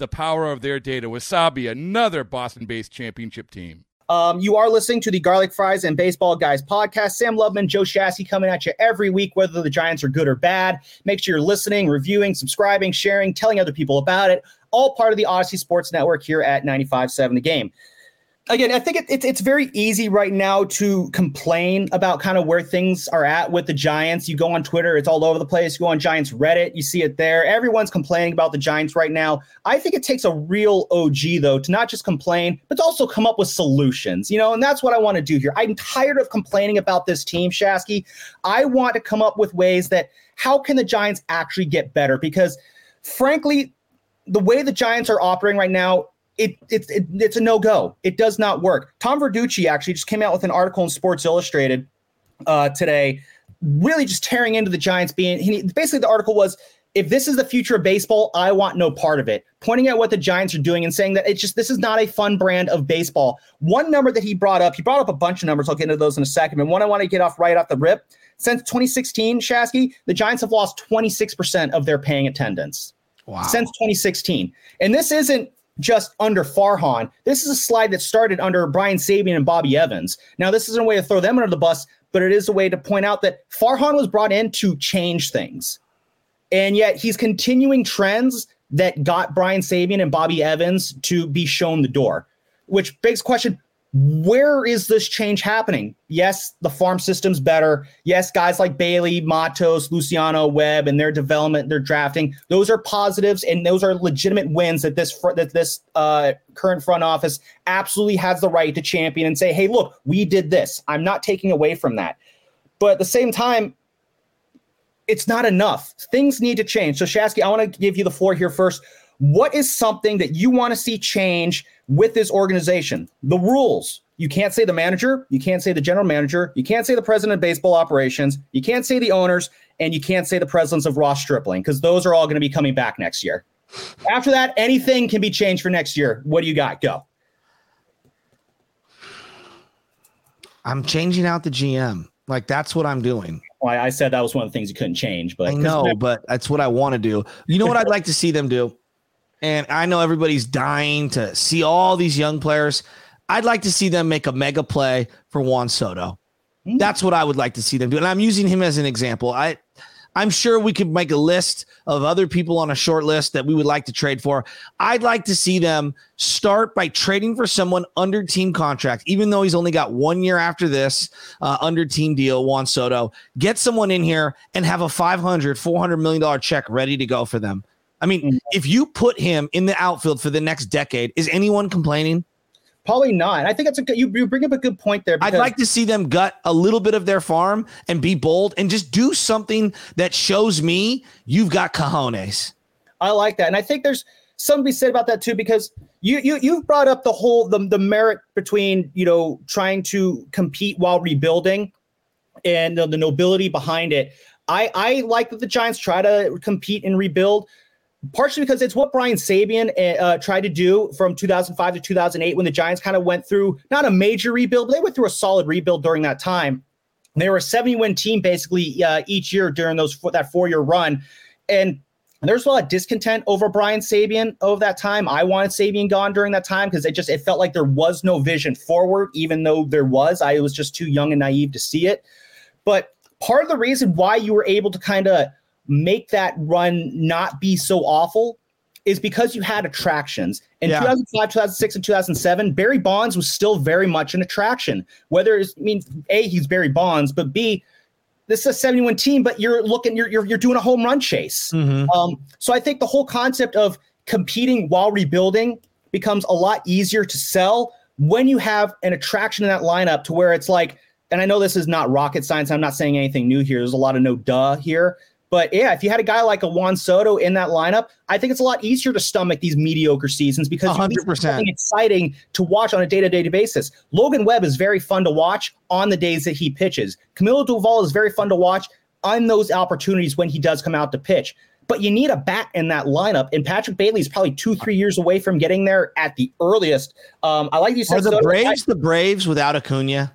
the power of their data. Wasabi, another Boston based championship team. Um, you are listening to the Garlic Fries and Baseball Guys podcast. Sam Lubman, Joe Shasky coming at you every week, whether the Giants are good or bad. Make sure you're listening, reviewing, subscribing, sharing, telling other people about it. All part of the Audacy Sports Network here at 95.7 The Game again, I think it, it, it's very easy right now to complain about kind of where things are at with the Giants. You go on Twitter, it's all over the place. You go on Giants Reddit, you see it there. Everyone's complaining about the Giants right now. I think it takes a real OG, though, to not just complain, but to also come up with solutions, you know, and that's what I want to do here. I'm tired of complaining about this team, Shasky. I want to come up with ways that how can the Giants actually get better? Because frankly, the way the Giants are operating right now, it, it, it, it's a no go. It does not work. Tom Verducci actually just came out with an article in Sports Illustrated uh, today, really just tearing into the Giants. Being he, basically the article was, if this is the future of baseball, I want no part of it. Pointing out what the Giants are doing and saying that it's just this is not a fun brand of baseball. One number that he brought up, he brought up a bunch of numbers. I'll get into those in a second. And one I want to get off right off the rip. Since 2016, Shasky, the Giants have lost 26% of their paying attendance. Wow. Since 2016. And this isn't just under Farhan. This is a slide that started under Brian Sabean and Bobby Evans. Now, this isn't a way to throw them under the bus, but it is a way to point out that Farhan was brought in to change things. And yet he's continuing trends that got Brian Sabean and Bobby Evans to be shown the door, which begs question where is this change happening? Yes, the farm system's better. Yes, guys like Bailey, Matos, Luciano Webb, and their development, their drafting, those are positives and those are legitimate wins that this that this uh, current front office absolutely has the right to champion and say, "Hey, look, we did this." I'm not taking away from that, but at the same time, it's not enough. Things need to change. So, Shasky, I want to give you the floor here first. What is something that you want to see change with this organization? The rules. You can't say the manager, you can't say the general manager, you can't say the president of baseball operations, you can't say the owners, and you can't say the presidents of Ross Stripling because those are all going to be coming back next year. After that, anything can be changed for next year. What do you got? Go. I'm changing out the GM. Like that's what I'm doing. Well, I said that was one of the things you couldn't change, but I know, but that's what I want to do. You know what I'd like to see them do? And I know everybody's dying to see all these young players. I'd like to see them make a mega play for Juan Soto. Mm. That's what I would like to see them do. And I'm using him as an example. I I'm sure we could make a list of other people on a short list that we would like to trade for. I'd like to see them start by trading for someone under team contract, even though he's only got one year after this uh, under team deal, Juan Soto. Get someone in here and have a 500, 400 million dollar check ready to go for them. I mean, mm-hmm. if you put him in the outfield for the next decade, is anyone complaining? Probably not. I think that's a good, you, you bring up a good point there. I'd like to see them gut a little bit of their farm and be bold and just do something that shows me you've got cojones. I like that. And I think there's something to be said about that too, because you you you've brought up the whole the, the merit between, you know, trying to compete while rebuilding and the, the nobility behind it. I, I like that the Giants try to compete and rebuild partially because it's what Brian Sabean uh, uh tried to do from 2005 to 2008 when the Giants kind of went through not a major rebuild, but they went through a solid rebuild during that time. They were a 70 win team basically uh, each year during those that four year run. And there's a lot of discontent over Brian Sabean over that time. I wanted Sabean gone during that time because it just it felt like there was no vision forward, even though there was. I was just too young and naive to see it. But part of the reason why you were able to kind of make that run not be so awful is because you had attractions. In yeah. 2005, 2006, and 2007, Barry Bonds was still very much an attraction. Whether it's, I mean, A, he's Barry Bonds, but B, this is a 71 team, but you're looking, you're, you're, you're doing a home run chase. Mm-hmm. Um, so I think the whole concept of competing while rebuilding becomes a lot easier to sell when you have an attraction in that lineup to where it's like, and I know this is not rocket science. I'm not saying anything new here. There's a lot of no duh here, but yeah, if you had a guy like a Juan Soto in that lineup, I think it's a lot easier to stomach these mediocre seasons because 100%. something exciting to watch on a day-to-day basis. Logan Webb is very fun to watch on the days that he pitches. Camilo Doval is very fun to watch on those opportunities when he does come out to pitch. But you need a bat in that lineup, and Patrick Bailey is probably two, three years away from getting there at the earliest. Um, I like you said. Are the Soto, Braves I, the Braves without Acuna?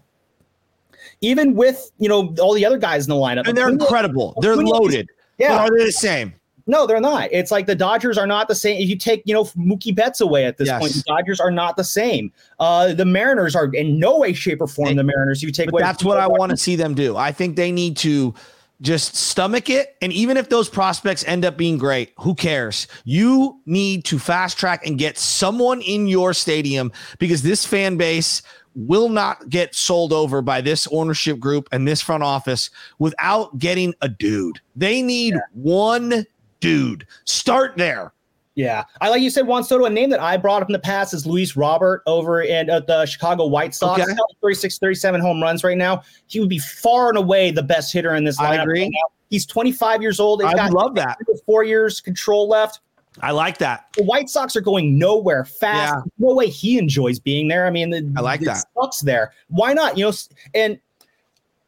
Even with you know all the other guys in the lineup. And they're incredible. They're loaded. Yeah, but are they the same? No, they're not. It's like the Dodgers are not the same. If you take, you know, Mookie Betts away at this yes. point, the Dodgers are not the same. Uh, the Mariners are in no way, shape, or form they, the Mariners. You take away, that's what I want to see them do. I think they need to just stomach it. And even if those prospects end up being great, who cares? You need to fast track and get someone in your stadium because this fan base will not get sold over by this ownership group and this front office without getting a dude. They need yeah. one dude. Start there. Yeah. I like you said, Juan Soto, a name that I brought up in the past is Luis Robert over in uh, the Chicago White Sox. Okay. 36, 37 home runs right now. He would be far and away the best hitter in this lineup. I agree. Right He's 25 years old. He's I love that. Four years control left. I like that. The White Sox are going nowhere fast. Yeah. No way he enjoys being there. I mean, the, I like that. Sucks there. Why not? You know, and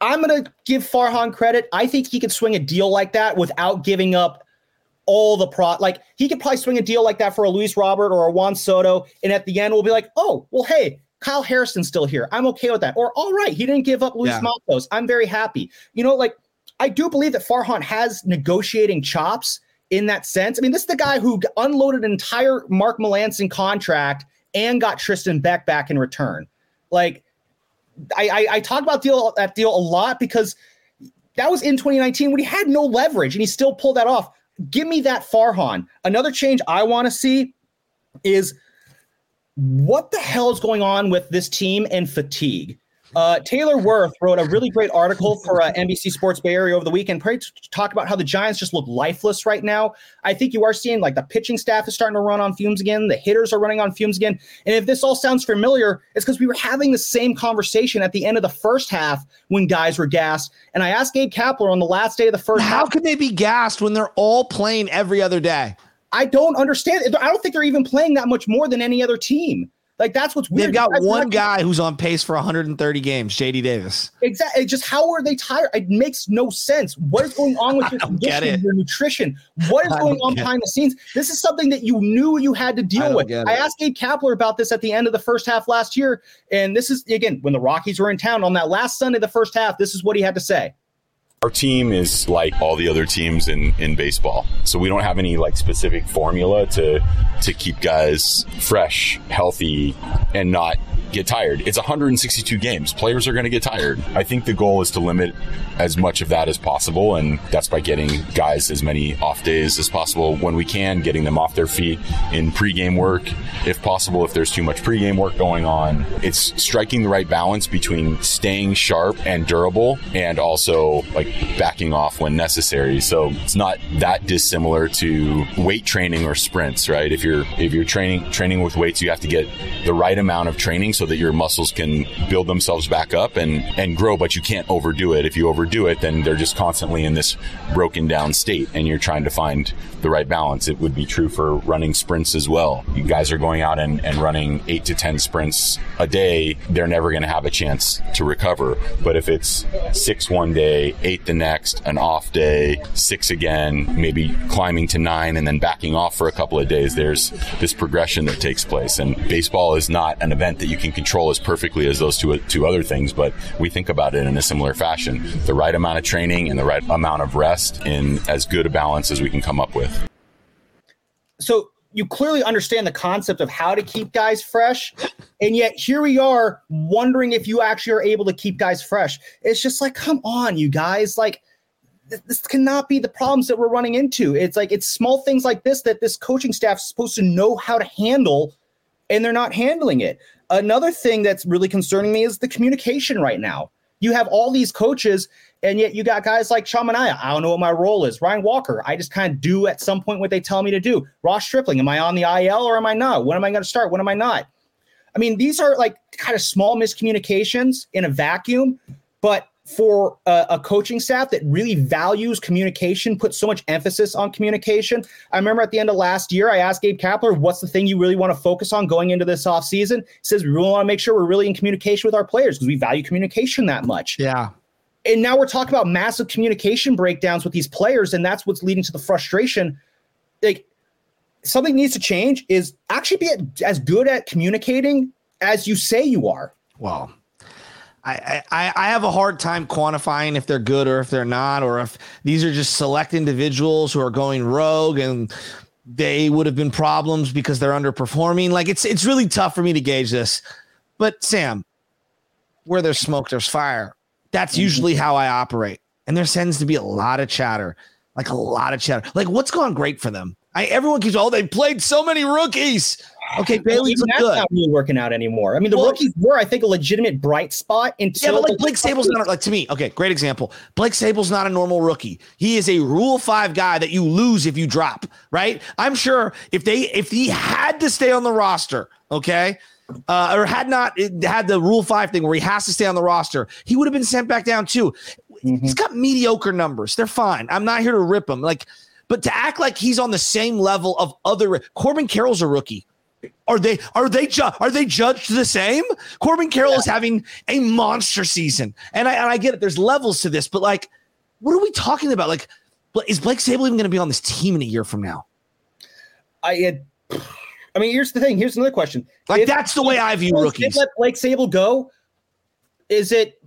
I'm gonna give Farhan credit. I think he could swing a deal like that without giving up all the pro. Like he could probably swing a deal like that for a Luis Robert or a Juan Soto, and at the end we'll be like, oh, well, hey, Kyle Harrison's still here. I'm okay with that. Or all right, he didn't give up Luis yeah. Matos. I'm very happy. You know, like I do believe that Farhan has negotiating chops in that sense. I mean, this is the guy who unloaded an entire Mark Melancon contract and got Tristan Beck back in return. Like, I, I, I talk about deal that deal a lot because that was in 2019 when he had no leverage and he still pulled that off. Give me that Farhan. Another change I want to see is what the hell is going on with this team and fatigue? Uh, Taylor Wirth wrote a really great article for uh, NBC Sports Bay Area over the weekend, probably to talk about how the Giants just look lifeless right now. I think you are seeing like the pitching staff is starting to run on fumes again, the hitters are running on fumes again. And if this all sounds familiar, it's because we were having the same conversation at the end of the first half when guys were gassed. And I asked Gabe Kapler on the last day of the first how half. How can they be gassed when they're all playing every other day? I don't understand. I don't think they're even playing that much more than any other team. Like that's what's weird. They've got one guy who's on pace for 130 games, JD Davis. Exactly. Just how are they tired? It makes no sense. What is going on with your condition, your nutrition? What is going on behind it. the scenes? This is something that you knew you had to deal I with. I asked Gabe Kapler about this at the end of the first half last year, and this is again when the Rockies were in town on that last Sunday, the first half. This is what he had to say. Our team is like all the other teams in, in baseball. So we don't have any like specific formula to to keep guys fresh, healthy, and not get tired. It's 162 games. Players are going to get tired. I think the goal is to limit as much of that as possible, and that's by getting guys as many off days as possible when we can, getting them off their feet in pregame work, if possible, if there's too much pregame work going on. It's striking the right balance between staying sharp and durable and also like backing off when necessary. So it's not that dissimilar to weight training or sprints, right? If you're if you're training training with weights, you have to get the right amount of training so that your muscles can build themselves back up and, and grow, but you can't overdo it. If you overdo it, then they're just constantly in this broken down state and you're trying to find the right balance. It would be true for running sprints as well. You guys are going out and, and running eight to 10 sprints a day. They're never going to have a chance to recover. But if it's six one day, eight the next, an off day, six again, maybe climbing to nine and then backing off for a couple of days, there's this progression that takes place. And baseball is not an event that you can can control as perfectly as those two, two other things, but we think about it in a similar fashion. The right amount of training and the right amount of rest in as good a balance as we can come up with. so you clearly understand the concept of how to keep guys fresh, and yet here we are wondering if you actually are able to keep guys fresh. It's just like, come on, you guys, like this cannot be the problems that we're running into. It's like it's small things like this that this coaching staff is supposed to know how to handle, and they're not handling it. Another thing that's really concerning me is the communication right now. You have all these coaches, and yet you got guys like Sean Manaea. I don't know what my role is. Ryan Walker, I just kind of do at some point what they tell me to do. Ross Stripling, am I on the IL or am I not? When am I going to start? When am I not? I mean, these are like kind of small miscommunications in a vacuum, but for a, a, coaching staff that really values communication, puts so much emphasis on communication. I remember at the end of last year, I asked Gabe Kapler, what's the thing you really want to focus on going into this offseason? He says, we really want to make sure we're really in communication with our players because we value communication that much. Yeah. And now we're talking about massive communication breakdowns with these players, and that's what's leading to the frustration. Like, something needs to change is actually be as good at communicating as you say you are. Wow. I, I, I have a hard time quantifying if they're good or if they're not, or if these are just select individuals who are going rogue and they would have been problems because they're underperforming. Like it's it's really tough for me to gauge this. But Sam, where there's smoke, there's fire. That's mm-hmm. usually how I operate. And there tends to be a lot of chatter, like a lot of chatter. Like what's going great for them? I, everyone keeps, oh, they played so many rookies. Okay, Bailey's that's good. not really working out anymore. I mean, the well, rookies were, I think, a legitimate bright spot until. Yeah, but like Blake Sabol's not like to me. Okay, great example. Blake Sabol's not a normal rookie. He is a Rule Five guy that you lose if you drop. Right? I'm sure if they if he had to stay on the roster, okay, uh, or had not had the Rule Five thing where he has to stay on the roster, he would have been sent back down too. Mm-hmm. He's got mediocre numbers. They're fine. I'm not here to rip him. Like. But to act like he's on the same level of other Corbin Carroll's a rookie. Are they are they ju- are they judged the same? Corbin Carroll yeah. is having a monster season, and I and I get it. There's levels to this, but like, what are we talking about? Like, is Blake Sabol even going to be on this team in a year from now? I had, I mean, here's the thing. Here's another question. Like, if, that's the way I view rookies. Let Blake Sabol go. Is it?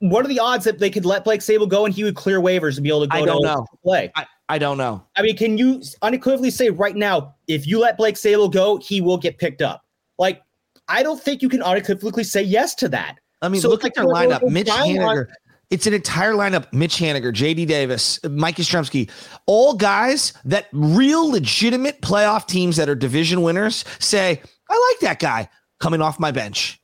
What are the odds that they could let Blake Sabol go and he would clear waivers and be able to go I don't know. play? I, I don't know. I mean, can you unequivocally say right now, if you let Blake Sabol go, he will get picked up? Like, I don't think you can unequivocally say yes to that. I mean, so look at their lineup. Mitch Haniger. It's an entire lineup. Mitch Haniger, JD Davis, Mike Yastrzemski, all guys that real legitimate playoff teams that are division winners say, I like that guy coming off my bench.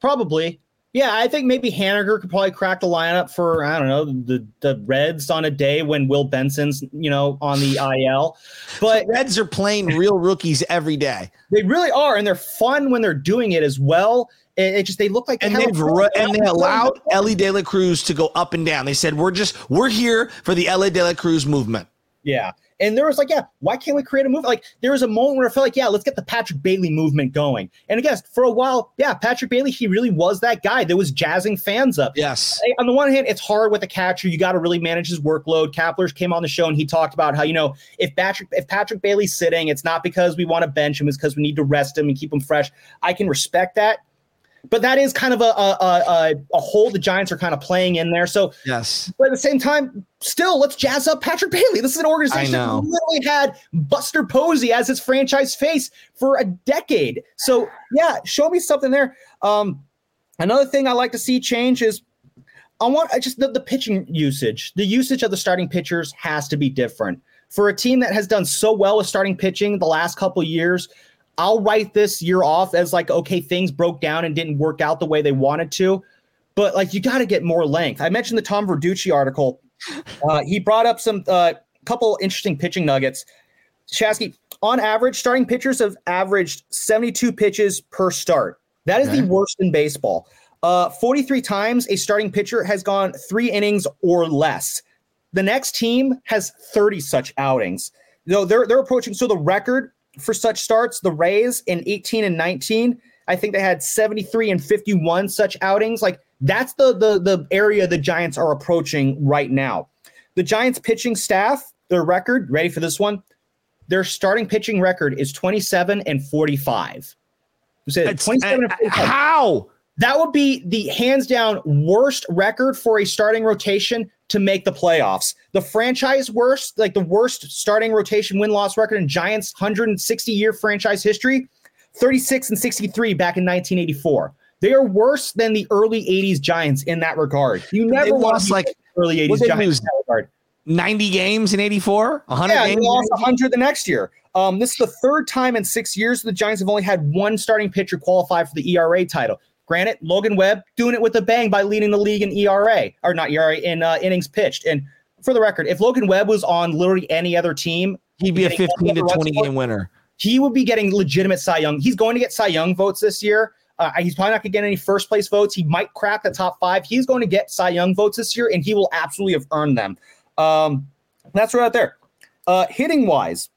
Probably. Yeah, I think maybe Haniger could probably crack the lineup for I don't know the the Reds on a day when Will Benson's you know on the IL. But the Reds are playing real rookies every day. They really are, and they're fun when they're doing it as well. It, it just they look like they and they've and they allowed Elly De La Cruz to go up and down. They said we're just we're here for the Elly De La Cruz movement. Yeah, and there was like, yeah, why can't we create a movement? Like there was a moment where I felt like, yeah, let's get the Patrick Bailey movement going. And again, for a while, yeah, Patrick Bailey, he really was that guy that was jazzing fans up. Yes. On the one hand, it's hard with a catcher. You got to really manage his workload. Kapler's came on the show and he talked about how, you know, if Patrick if Patrick Bailey's sitting, it's not because we want to bench him, it's because we need to rest him and keep him fresh. I can respect that but that is kind of a, a, a, a hole the Giants are kind of playing in there. So yes, but at the same time, still let's jazz up Patrick Bailey. This is an organization that literally had Buster Posey as its franchise face for a decade. So yeah, show me something there. Um, another thing I like to see change is I want I just the, the pitching usage. The usage of the starting pitchers has to be different. For a team that has done so well with starting pitching the last couple years, I'll write this year off as like, okay, things broke down and didn't work out the way they wanted to. But like, you got to get more length. I mentioned the Tom Verducci article. Uh, he brought up some uh, couple interesting pitching nuggets. Shasky, on average, starting pitchers have averaged 72 pitches per start. That is okay. the worst in baseball. Uh, 43 times a starting pitcher has gone three innings or less. The next team has 30 such outings. No, they're they're approaching. So the record for such starts. The Rays in 18 and 19, I think they had 73 and 51 such outings. Like that's the the the area the Giants are approaching right now. The Giants pitching staff, their record, ready for this one? Their starting pitching record is 27 and 45. You said 27 and eh, 45. How? That would be the hands down worst record for a starting rotation to make the playoffs. The franchise worst, like the worst starting rotation win loss record in Giants 160 year franchise history, 36 and 63 back in 1984. They are worse than the early 80s Giants in that regard. You never They lost like early 80s Giants in that regard. 90 games in 84, 100 Yeah, they lost 100 the next year. Um, this is the third time in six years the Giants have only had one starting pitcher qualify for the ERA title. Granted, Logan Webb doing it with a bang by leading the league in ERA, or not ERA, in uh, innings pitched. And for the record, if Logan Webb was on literally any other team, He'd be a 15 to 20 game winner. he would be getting legitimate Cy Young. He's going to get Cy Young votes this year. Uh, he's probably not going to get any first place votes. He might crack the top five. He's going to get Cy Young votes this year, and he will absolutely have earned them. Um, that's right out there. Uh, hitting wise,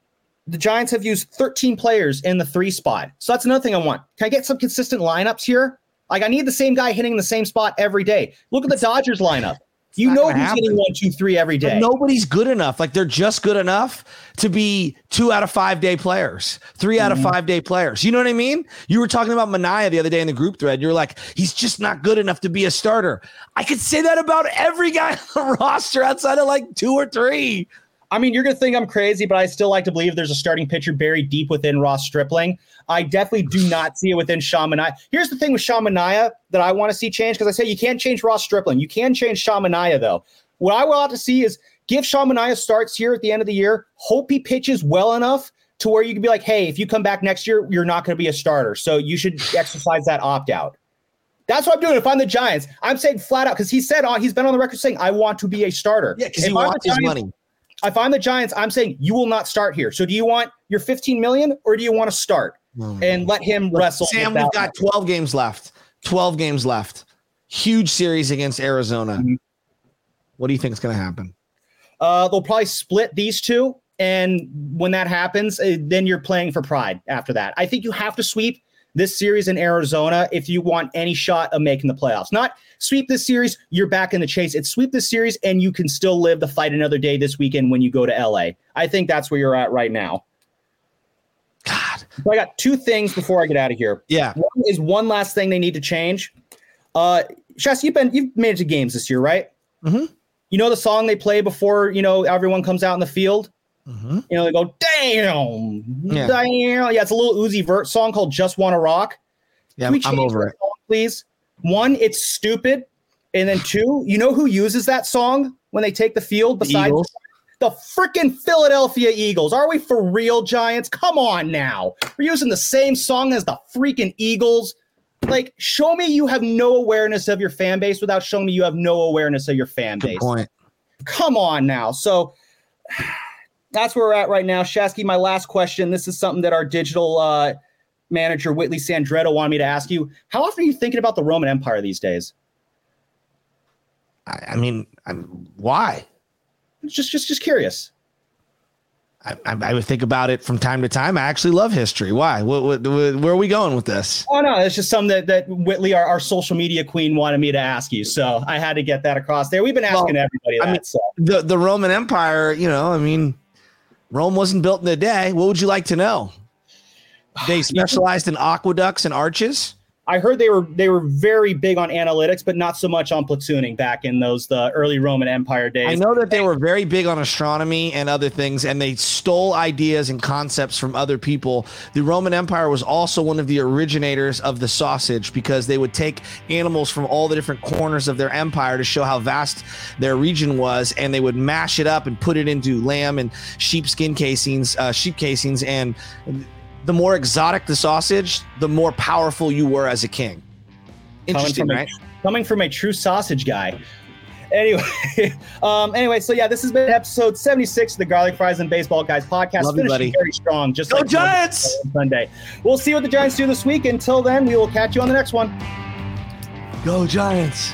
the Giants have used 13 players in the three spot. So that's another thing I want. Can I get some consistent lineups here? Like I need the same guy hitting the same spot every day. Look at the Dodgers lineup. You know who's happen. hitting one, two, three every day. But nobody's good enough. Like they're just good enough to be two out of five day players, 3 out of Mm-hmm. five day players. You know what I mean? You were talking about Manaea the other day in the group thread. You're like, he's just not good enough to be a starter. I could say that about every guy on the roster outside of like two or three. I mean, you're going to think I'm crazy, but I still like to believe there's a starting pitcher buried deep within Ross Stripling. I definitely do not see it within Sean Manaea. Here's the thing with Sean Manaea that I want to see change because I say you can't change Ross Stripling. You can change Sean Manaea, though. What I want to see is give Sean Manaea starts here at the end of the year. Hope he pitches well enough to where you can be like, hey, if you come back next year, you're not going to be a starter. So you should exercise that opt out. That's what I'm doing. If I'm the Giants, I'm saying flat out because he said on he's been on the record saying I want to be a starter. Yeah, because he wants his money. If I'm the Giants, I'm saying you will not start here. So do you want your 15 million or do you want to start and let him wrestle? Sam, we've got 12 games left. 12 games left. Huge series against Arizona. Mhm. What do you think is going to happen? Uh, they'll probably split these two, and when that happens, uh, then you're playing for pride. After that, I think you have to sweep this series in Arizona if you want any shot of making the playoffs. Not sweep this series, you're back in the chase. It's sweep this series, and you can still live the fight another day this weekend when you go to LA. I think that's where you're at right now. God. So I got two things before I get out of here. Yeah. One is one last thing they need to change. Uh Shas, you've been you've made it to games this year, right? Mm-hmm. You know the song they play before you know everyone comes out in the field. Mhm. You know they go damn, Yeah. damn. Yeah, it's a little Uzi Vert song called "Just Want to Rock." Yeah, Can we I'm over it. song, please. One, it's stupid, and then two, you know who uses that song when they take the field besides Eagles. the freaking Philadelphia Eagles. Are we for real, Giants? Come on now. We're using the same song as the freaking Eagles. Like, show me you have no awareness of your fan base without showing me you have no awareness of your fan Good base. point. Come on now. So that's where we're at right now. Shasky, my last question. This is something that our digital uh, manager, Whitley Sandretto, wanted me to ask you. How often are you thinking about the Roman Empire these days? I, I mean, I'm, why? Just, just, just curious. I, I, I would think about it from time to time. I actually love history. Why? What, what, what, where are we going with this? Oh no, it's just something that, that Whitley, our, our social media queen, wanted me to ask you. So I had to get that across there. We've been asking Well, everybody I that. mean- so The the Roman Empire, you know, I mean, Rome wasn't built in a day. What would you like to know? They specialized in aqueducts and arches. I heard they were they were very big on analytics, but not so much on platooning back in those the early Roman Empire days. I know that they were very big on astronomy and other things, and they stole ideas and concepts from other people. The Roman Empire was also one of the originators of the sausage because they would take animals from all the different corners of their empire to show how vast their region was, and they would mash it up and put it into lamb and sheepskin casings, uh, sheep casings, and the more exotic the sausage, the more powerful you were as a king. Interesting, a- right? coming from a true sausage guy. Anyway, um, anyway, so yeah, this has been episode 76 of the Garlic Fries and Baseball Guys podcast. Love you, buddy. very strong, just Go like Giants! Sunday. We'll see what the Giants do this week. Until then, we will catch you on the next one. Go Giants!